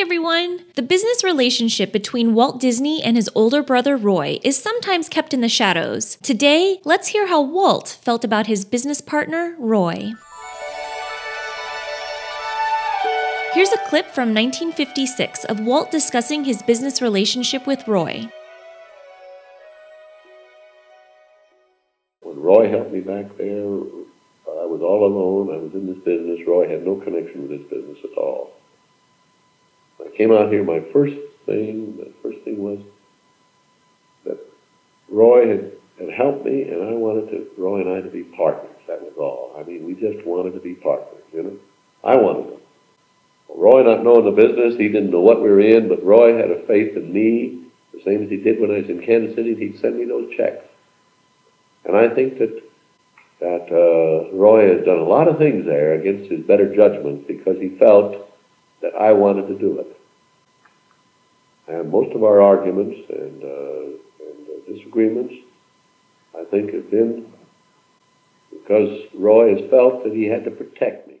everyone! The business relationship between Walt Disney and his older brother Roy is sometimes kept in the shadows. Today, let's hear how Walt felt about his business partner, Roy. Here's a clip from 1956 of Walt discussing his business relationship with Roy. When Roy helped me back there, I was all alone. I was in this business. Roy had no connection with this business at all. Came out here, my first thing, the first thing was that Roy had, had helped me, and I wanted to, Roy and I to be partners. That was all. I mean, we just wanted to be partners, you know. I wanted them. Roy not knowing the business, he didn't know what we were in, but Roy had a faith in me, the same as he did when I was in Kansas City. He'd send me those checks. And I think that that uh, Roy has done a lot of things there against his better judgment because he felt that I wanted to do it. And most of our arguments and, uh, and uh, disagreements, I think, have been because Roy has felt that he had to protect me.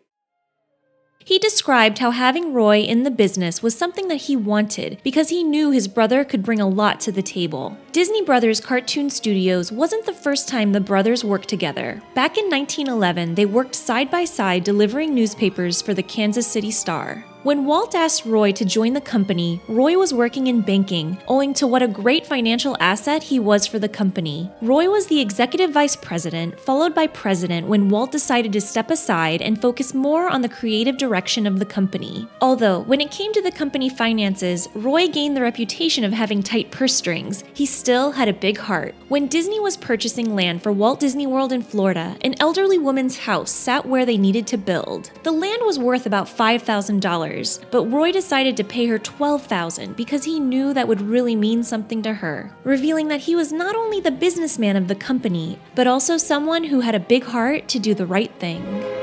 He described how having Roy in the business was something that he wanted because he knew his brother could bring a lot to the table. Disney Brothers Cartoon Studios wasn't the first time the brothers worked together. Back in 1911, they worked side by side delivering newspapers for the Kansas City Star. When Walt asked Roy to join the company, Roy was working in banking, owing to what a great financial asset he was for the company. Roy was the executive vice president, followed by president when Walt decided to step aside and focus more on the creative direction of the company. Although, when it came to the company finances, Roy gained the reputation of having tight purse strings, he still had a big heart. When Disney was purchasing land for Walt Disney World in Florida, an elderly woman's house sat where they needed to build. The land was worth about $5,000 but Roy decided to pay her 12,000 because he knew that would really mean something to her, revealing that he was not only the businessman of the company, but also someone who had a big heart to do the right thing.